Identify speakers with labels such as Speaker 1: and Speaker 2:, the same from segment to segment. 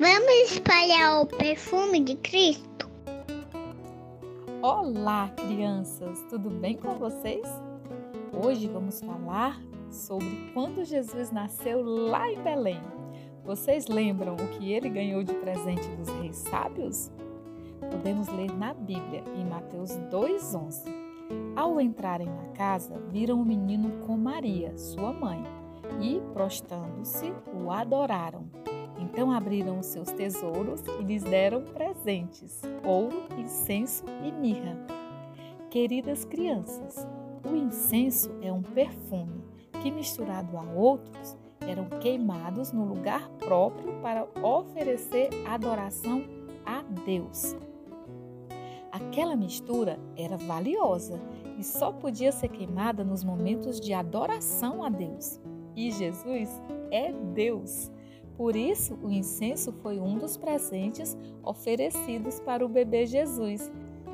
Speaker 1: Vamos espalhar o perfume de Cristo?
Speaker 2: Olá, crianças! Tudo bem com vocês? Hoje vamos falar sobre quando Jesus nasceu lá em Belém. Vocês lembram o que ele ganhou de presente dos reis sábios? Podemos ler na Bíblia, em Mateus 2,11. Ao entrarem na casa, viram o menino com Maria, sua mãe, e, prostando-se, o adoraram. Então abriram os seus tesouros e lhes deram presentes: ouro, incenso e mirra. Queridas crianças, o incenso é um perfume que, misturado a outros, eram queimados no lugar próprio para oferecer adoração a Deus. Aquela mistura era valiosa e só podia ser queimada nos momentos de adoração a Deus. E Jesus é Deus. Por isso, o incenso foi um dos presentes oferecidos para o bebê Jesus,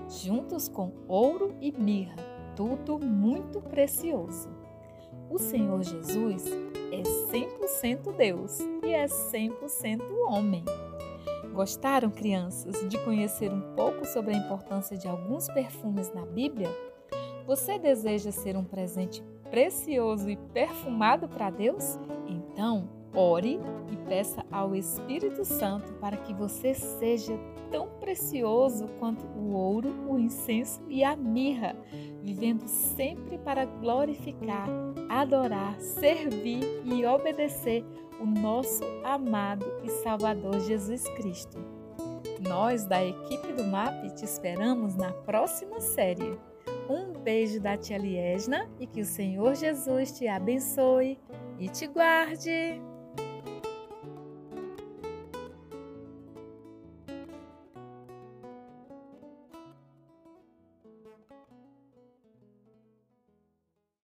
Speaker 2: juntos com ouro e mirra, tudo muito precioso. O Senhor Jesus é 100% Deus e é 100% homem. Gostaram, crianças, de conhecer um pouco sobre a importância de alguns perfumes na Bíblia? Você deseja ser um presente precioso e perfumado para Deus? Então, Ore e peça ao Espírito Santo para que você seja tão precioso quanto o ouro, o incenso e a mirra, vivendo sempre para glorificar, adorar, servir e obedecer o nosso amado e Salvador Jesus Cristo. Nós, da equipe do MAP, te esperamos na próxima série. Um beijo da tia Liesna e que o Senhor Jesus te abençoe e te guarde.